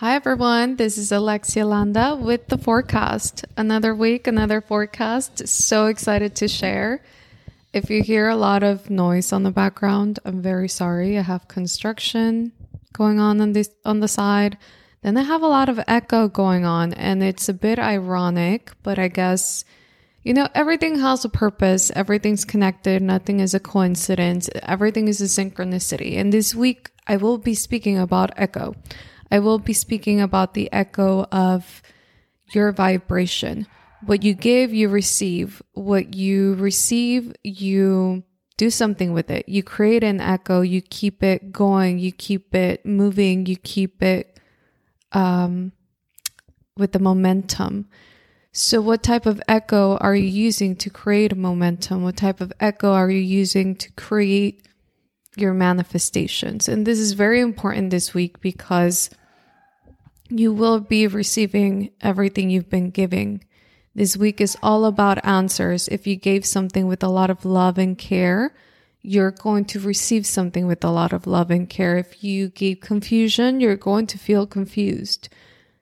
Hi, everyone. This is Alexia Landa with the forecast. Another week, another forecast. So excited to share. If you hear a lot of noise on the background, I'm very sorry. I have construction going on on this on the side. Then I have a lot of echo going on, and it's a bit ironic, but I guess you know everything has a purpose. Everything's connected. Nothing is a coincidence. Everything is a synchronicity. And this week, I will be speaking about echo. I will be speaking about the echo of your vibration. What you give, you receive. What you receive, you do something with it. You create an echo, you keep it going, you keep it moving, you keep it um, with the momentum. So, what type of echo are you using to create momentum? What type of echo are you using to create your manifestations? And this is very important this week because you will be receiving everything you've been giving. This week is all about answers. If you gave something with a lot of love and care, you're going to receive something with a lot of love and care. If you gave confusion, you're going to feel confused.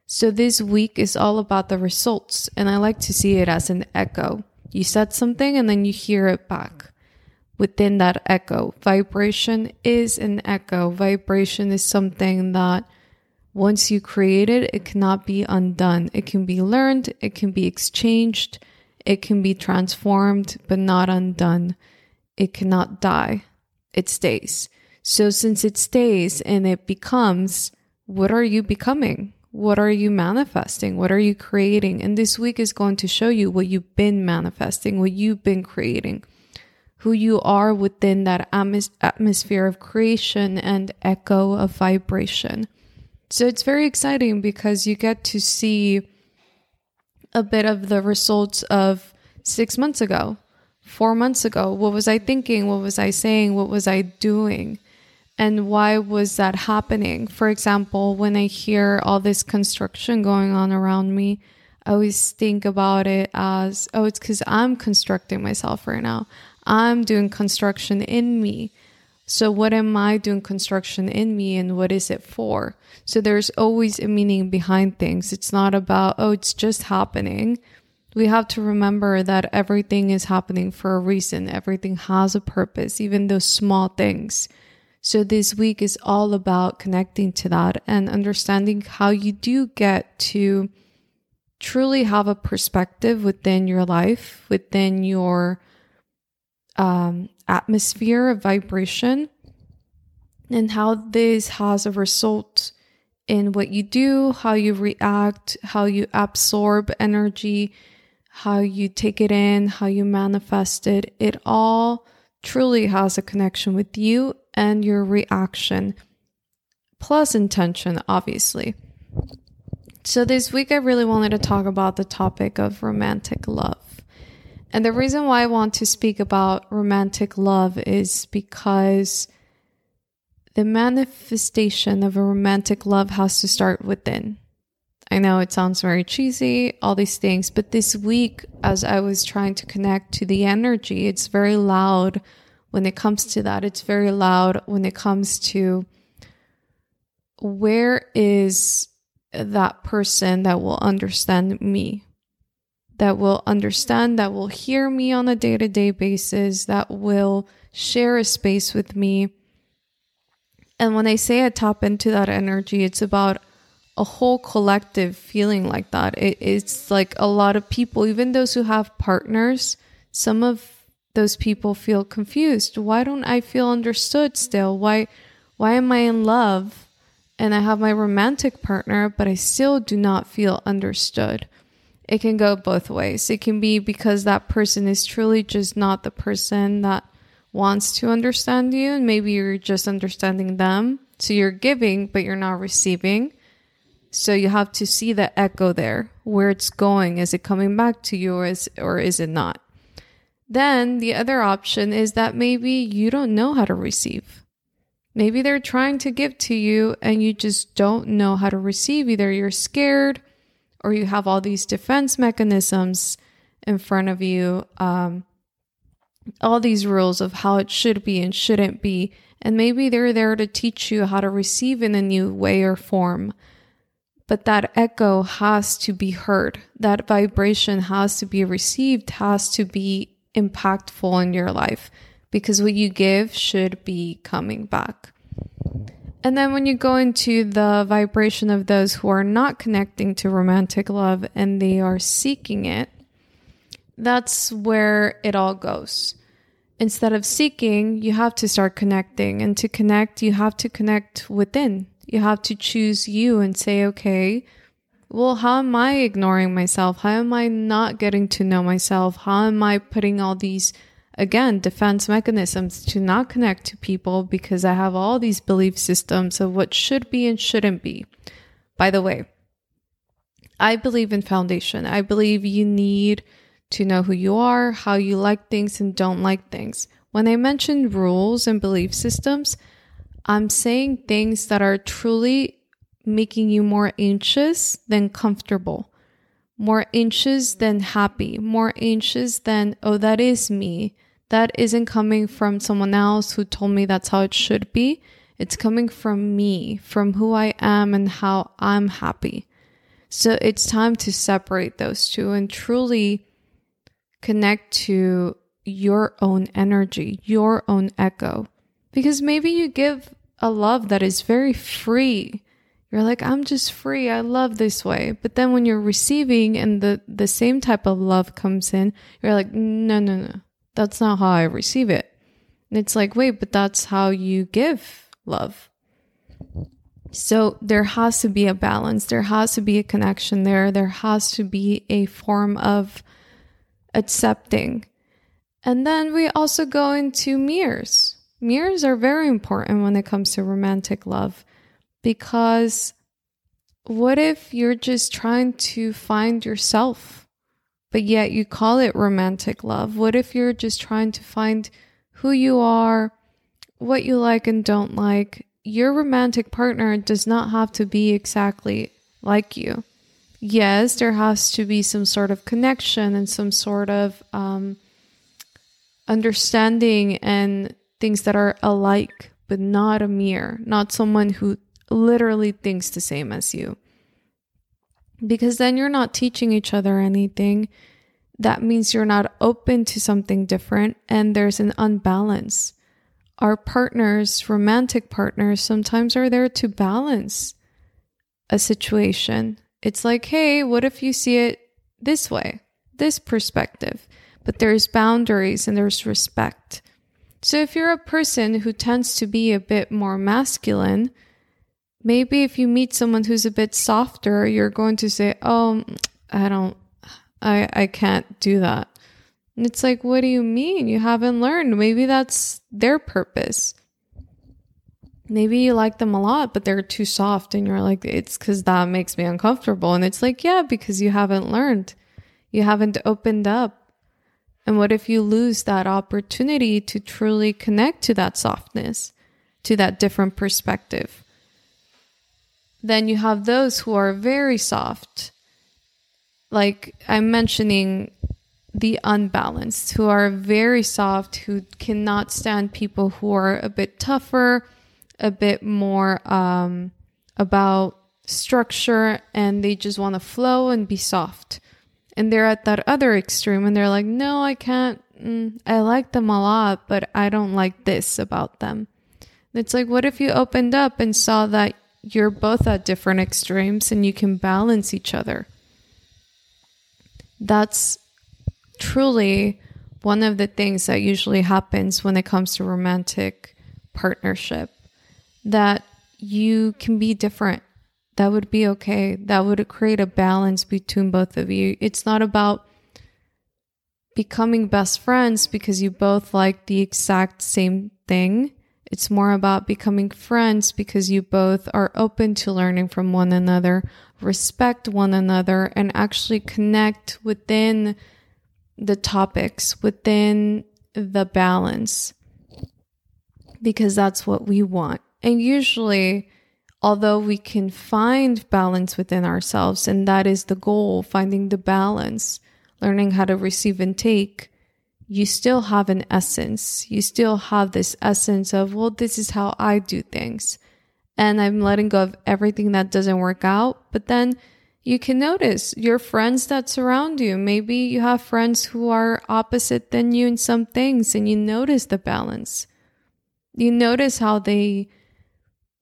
So this week is all about the results. And I like to see it as an echo. You said something and then you hear it back within that echo. Vibration is an echo. Vibration is something that once you create it, it cannot be undone. It can be learned, it can be exchanged, it can be transformed, but not undone. It cannot die. It stays. So since it stays and it becomes, what are you becoming? What are you manifesting? What are you creating? And this week is going to show you what you've been manifesting, what you've been creating, who you are within that atmos- atmosphere of creation and echo of vibration. So it's very exciting because you get to see a bit of the results of six months ago, four months ago. What was I thinking? What was I saying? What was I doing? And why was that happening? For example, when I hear all this construction going on around me, I always think about it as, oh, it's because I'm constructing myself right now. I'm doing construction in me. So, what am I doing construction in me and what is it for? So, there's always a meaning behind things. It's not about, oh, it's just happening. We have to remember that everything is happening for a reason, everything has a purpose, even those small things. So, this week is all about connecting to that and understanding how you do get to truly have a perspective within your life, within your um, atmosphere of vibration and how this has a result in what you do, how you react, how you absorb energy, how you take it in, how you manifest it. It all truly has a connection with you and your reaction, plus intention, obviously. So, this week I really wanted to talk about the topic of romantic love. And the reason why I want to speak about romantic love is because the manifestation of a romantic love has to start within. I know it sounds very cheesy, all these things, but this week, as I was trying to connect to the energy, it's very loud when it comes to that. It's very loud when it comes to where is that person that will understand me? That will understand, that will hear me on a day to day basis, that will share a space with me. And when I say I tap into that energy, it's about a whole collective feeling like that. It, it's like a lot of people, even those who have partners, some of those people feel confused. Why don't I feel understood still? Why why am I in love and I have my romantic partner, but I still do not feel understood? It can go both ways. It can be because that person is truly just not the person that wants to understand you, and maybe you're just understanding them. So you're giving, but you're not receiving. So you have to see the echo there, where it's going. Is it coming back to you, or is, or is it not? Then the other option is that maybe you don't know how to receive. Maybe they're trying to give to you and you just don't know how to receive. Either you're scared or you have all these defense mechanisms in front of you, um, all these rules of how it should be and shouldn't be. And maybe they're there to teach you how to receive in a new way or form. but that echo has to be heard. That vibration has to be received, has to be impactful in your life because what you give should be coming back. And then when you go into the vibration of those who are not connecting to romantic love and they are seeking it, that's where it all goes. Instead of seeking, you have to start connecting. And to connect, you have to connect within. You have to choose you and say, okay, well, how am I ignoring myself? How am I not getting to know myself? How am I putting all these, again, defense mechanisms to not connect to people because I have all these belief systems of what should be and shouldn't be? By the way, I believe in foundation. I believe you need to know who you are, how you like things and don't like things. When I mention rules and belief systems, I'm saying things that are truly making you more anxious than comfortable, more anxious than happy, more anxious than, oh, that is me. That isn't coming from someone else who told me that's how it should be. It's coming from me, from who I am and how I'm happy. So it's time to separate those two and truly connect to your own energy, your own echo. Because maybe you give a love that is very free. You're like, I'm just free. I love this way. But then when you're receiving and the, the same type of love comes in, you're like, no, no, no. That's not how I receive it. And it's like, wait, but that's how you give love. So there has to be a balance. There has to be a connection there. There has to be a form of accepting. And then we also go into mirrors. Mirrors are very important when it comes to romantic love because what if you're just trying to find yourself, but yet you call it romantic love? What if you're just trying to find who you are, what you like and don't like? Your romantic partner does not have to be exactly like you yes, there has to be some sort of connection and some sort of um, understanding and things that are alike, but not a mirror, not someone who literally thinks the same as you. Because then you're not teaching each other anything. That means you're not open to something different, and there's an unbalance. Our partners, romantic partners, sometimes are there to balance a situation it's like, hey, what if you see it this way, this perspective? But there's boundaries and there's respect. So if you're a person who tends to be a bit more masculine, maybe if you meet someone who's a bit softer, you're going to say, "Oh, I don't I I can't do that." And it's like, "What do you mean? You haven't learned. Maybe that's their purpose." maybe you like them a lot, but they're too soft and you're like, it's because that makes me uncomfortable. And it's like, yeah, because you haven't learned, you haven't opened up. And what if you lose that opportunity to truly connect to that softness, to that different perspective? Then you have those who are very soft. Like I'm mentioning the unbalanced, who are very soft, who cannot stand people who are a bit tougher a bit more um, about structure and they just want to flow and be soft. And they're at that other extreme and they're like, no, I can't. Mm, I like them a lot, but I don't like this about them. It's like, what if you opened up and saw that you're both at different extremes and you can balance each other? That's truly one of the things that usually happens when it comes to romantic partnership that you can be different. That would be okay. That would create a balance between both of you. It's not about becoming best friends because you both like the exact same thing. It's more about becoming friends because you both are open to learning from one another, respect one another, and actually connect within the topics, within the balance. Because that's what we want. And usually, although we can find balance within ourselves, and that is the goal, finding the balance, learning how to receive and take, you still have an essence. You still have this essence of, well, this is how I do things. and I'm letting go of everything that doesn't work out. But then you can notice your friends that surround you. Maybe you have friends who are opposite than you in some things and you notice the balance. You notice how they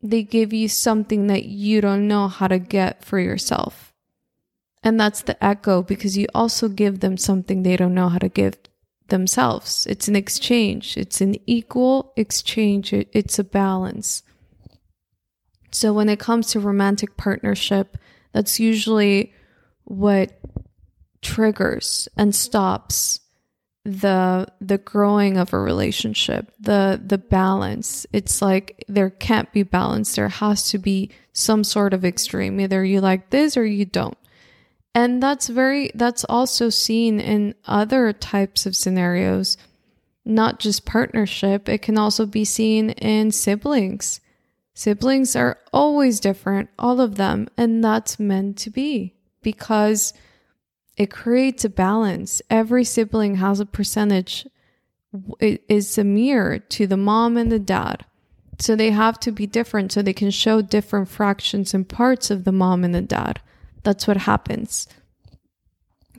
they give you something that you don't know how to get for yourself. And that's the echo because you also give them something they don't know how to give themselves. It's an exchange, it's an equal exchange, it's a balance. So when it comes to romantic partnership, that's usually what triggers and stops the the growing of a relationship the the balance. It's like there can't be balance. There has to be some sort of extreme. Either you like this or you don't and that's very that's also seen in other types of scenarios not just partnership it can also be seen in siblings siblings are always different all of them and that's meant to be because it creates a balance. Every sibling has a percentage, it is a mirror to the mom and the dad. So they have to be different so they can show different fractions and parts of the mom and the dad. That's what happens.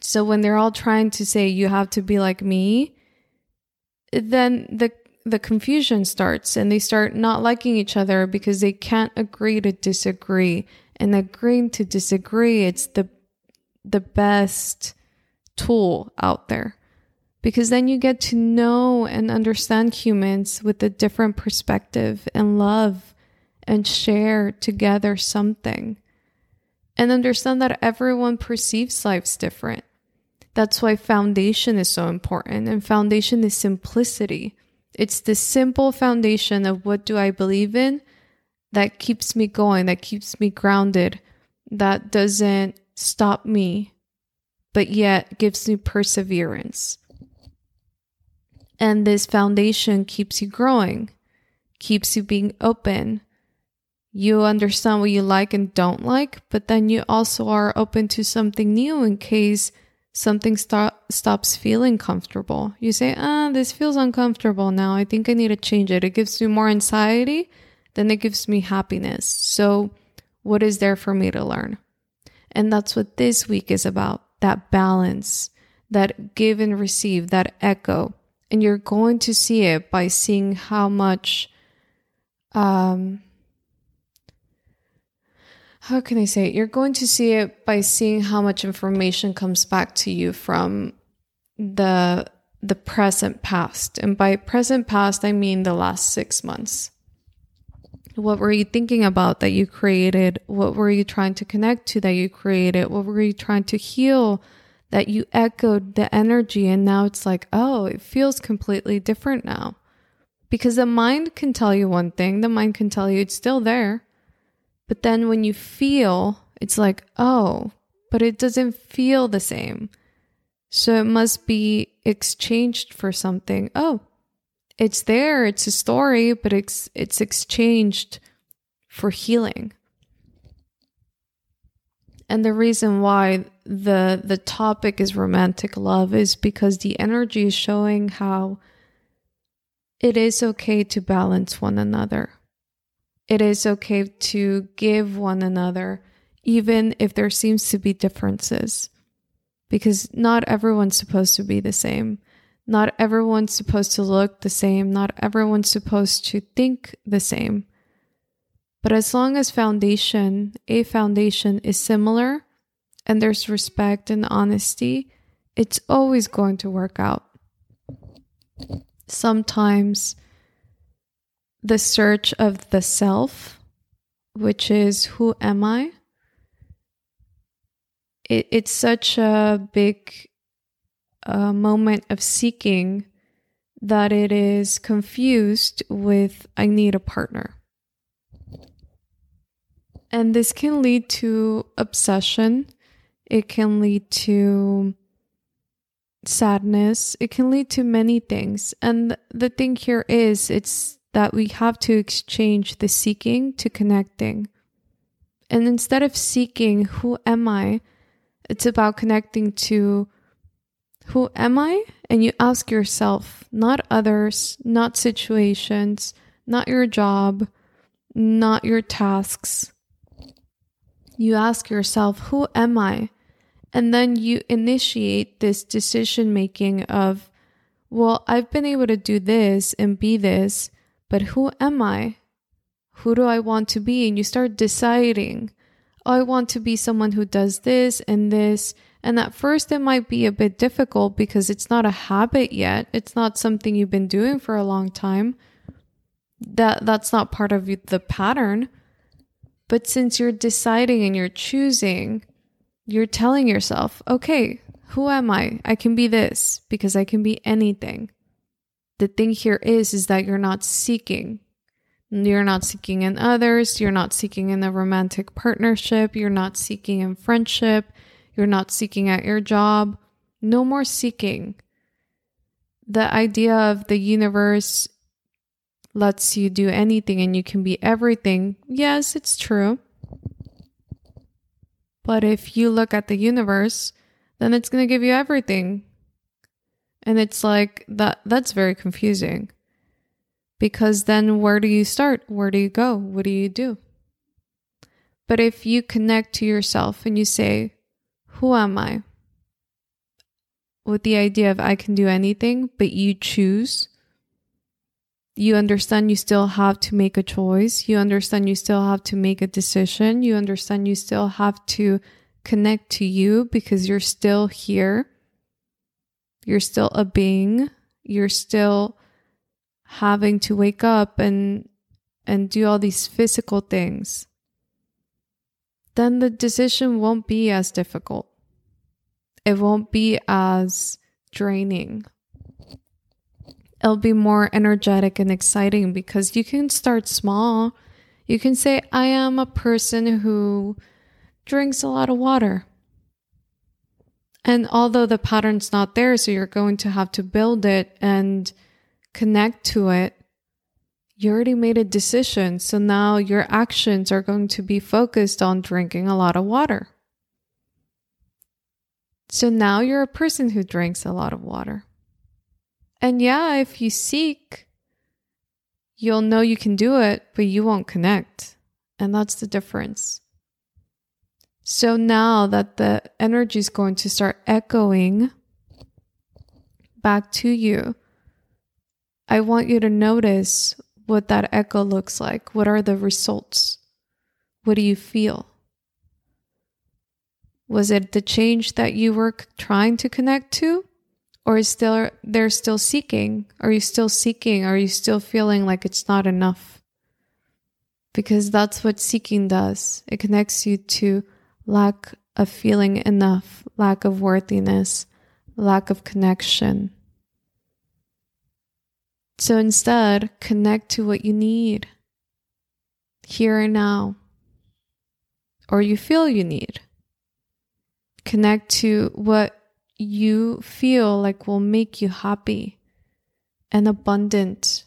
So when they're all trying to say you have to be like me, then the the confusion starts and they start not liking each other because they can't agree to disagree. And agreeing to disagree, it's the the best tool out there because then you get to know and understand humans with a different perspective and love and share together something and understand that everyone perceives lives different. That's why foundation is so important and foundation is simplicity. It's the simple foundation of what do I believe in that keeps me going, that keeps me grounded, that doesn't stop me, but yet gives me perseverance. And this foundation keeps you growing, keeps you being open. You understand what you like and don't like, but then you also are open to something new in case something stop, stops feeling comfortable. You say, ah, this feels uncomfortable now. I think I need to change it. It gives me more anxiety, than it gives me happiness. So, what is there for me to learn? And that's what this week is about that balance, that give and receive, that echo. And you're going to see it by seeing how much, um, how can I say it? You're going to see it by seeing how much information comes back to you from the the present past. And by present past, I mean the last six months. What were you thinking about that you created? What were you trying to connect to that you created? What were you trying to heal that you echoed the energy? And now it's like, oh, it feels completely different now. Because the mind can tell you one thing, the mind can tell you it's still there. But then when you feel, it's like, oh, but it doesn't feel the same. So it must be exchanged for something. Oh, it's there, it's a story, but it's it's exchanged for healing. And the reason why the the topic is romantic love is because the energy is showing how it is okay to balance one another. It is okay to give one another even if there seems to be differences because not everyone's supposed to be the same. Not everyone's supposed to look the same. Not everyone's supposed to think the same. But as long as foundation, a foundation is similar and there's respect and honesty, it's always going to work out. Sometimes the search of the self, which is who am I? It, it's such a big a moment of seeking that it is confused with I need a partner. And this can lead to obsession. It can lead to sadness. It can lead to many things. And the thing here is it's that we have to exchange the seeking to connecting. And instead of seeking, who am I? It's about connecting to who am I? And you ask yourself, not others, not situations, not your job, not your tasks. You ask yourself, who am I? And then you initiate this decision making of, well, I've been able to do this and be this, but who am I? Who do I want to be? And you start deciding, oh, I want to be someone who does this and this. And at first, it might be a bit difficult because it's not a habit yet. It's not something you've been doing for a long time. That that's not part of the pattern. But since you're deciding and you're choosing, you're telling yourself, okay, who am I? I can be this because I can be anything. The thing here is is that you're not seeking. You're not seeking in others, you're not seeking in a romantic partnership, you're not seeking in friendship, you're not seeking at your job. No more seeking. The idea of the universe lets you do anything and you can be everything. Yes, it's true. But if you look at the universe, then it's going to give you everything. And it's like that that's very confusing. Because then where do you start? Where do you go? What do you do? But if you connect to yourself and you say, Who am I? With the idea of I can do anything, but you choose, you understand you still have to make a choice. You understand you still have to make a decision. You understand you still have to connect to you because you're still here. You're still a being. You're still having to wake up and and do all these physical things. Then the decision won't be as difficult. It won't be as draining it'll be more energetic and exciting because you can start small. You can say, I am a person who drinks a lot of water. And although the pattern's not there, so you're going to have to build it and connect to it, you already made a decision. So now your actions are going to be focused on drinking a lot of water. So now you're a person who drinks a lot of water. And yeah, if you seek, you'll know you can do it, but you won't connect. And that's the difference. So now that the energy is going to start echoing back to you, I want you to notice what that echo looks like. What are the results? What do you feel? Was it the change that you were trying to connect to? or is still they're still seeking are you still seeking are you still feeling like it's not enough because that's what seeking does it connects you to lack of feeling enough lack of worthiness lack of connection so instead connect to what you need here and now or you feel you need connect to what you feel like will make you happy and abundant.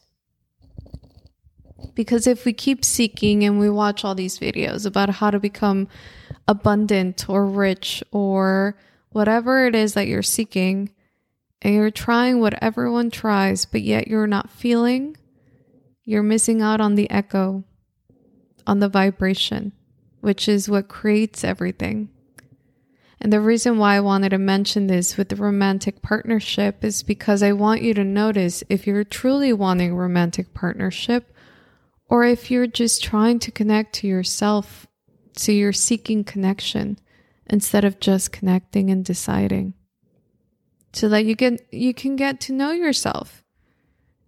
Because if we keep seeking and we watch all these videos about how to become abundant or rich or whatever it is that you're seeking, and you're trying what everyone tries, but yet you're not feeling, you're missing out on the echo, on the vibration, which is what creates everything. And the reason why I wanted to mention this with the romantic partnership is because I want you to notice if you're truly wanting romantic partnership or if you're just trying to connect to yourself. So you're seeking connection instead of just connecting and deciding. So that you get you can get to know yourself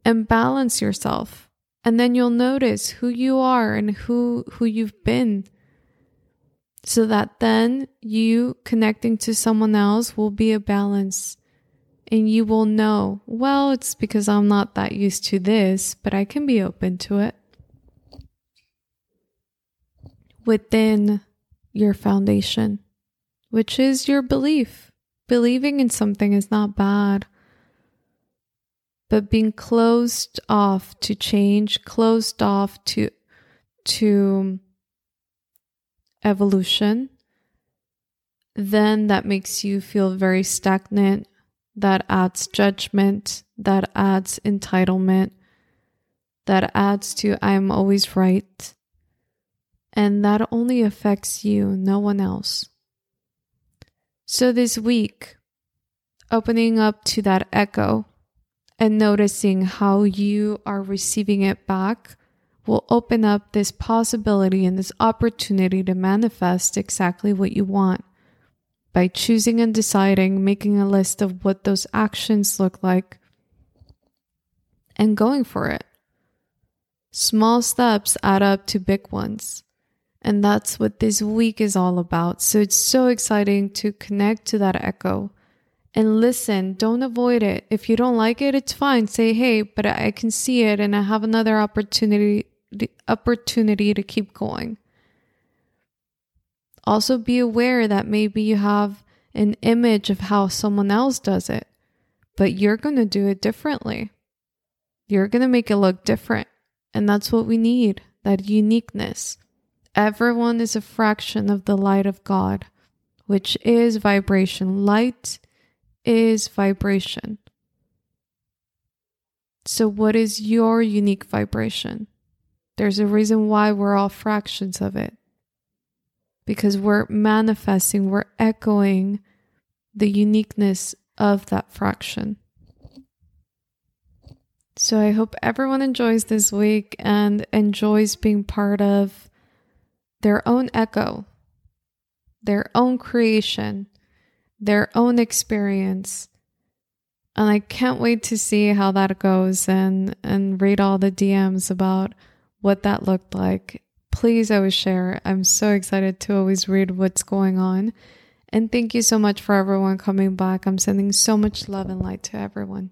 and balance yourself. And then you'll notice who you are and who who you've been so that then you connecting to someone else will be a balance and you will know, well, it's because I'm not that used to this, but I can be open to it. Within your foundation, which is your belief. Believing in something is not bad, but being closed off to change, closed off to, to, evolution, then that makes you feel very stagnant. That adds judgment, that adds entitlement, that adds to I'm always right, And that only affects you, no one else. So this week, opening up to that echo and noticing how you are receiving it back will open up this possibility and this opportunity to manifest exactly what you want by choosing and deciding, making a list of what those actions look like, and going for it. Small steps add up to big ones. And that's what this week is all about. So it's so exciting to connect to that echo and listen. Don't avoid it. If you don't like it, it's fine. Say, hey, but I can see it and I have another opportunity opportunity to keep going. Also be aware that maybe you have an image of how someone else does it, but you're going to do it differently. You're going to make it look different. And that's what we need that uniqueness. Everyone is a fraction of the light of God, which is vibration. Light is vibration. So, what is your unique vibration? There's a reason why we're all fractions of it. Because we're manifesting, we're echoing the uniqueness of that fraction. So I hope everyone enjoys this week and enjoys being part of their own echo, their own creation, their own experience. And I can't wait to see how that goes and and read all the DMs about what that looked like. Please always share. I'm so excited to always read what's going on. And thank you so much for everyone coming back. I'm sending so much love and light to everyone.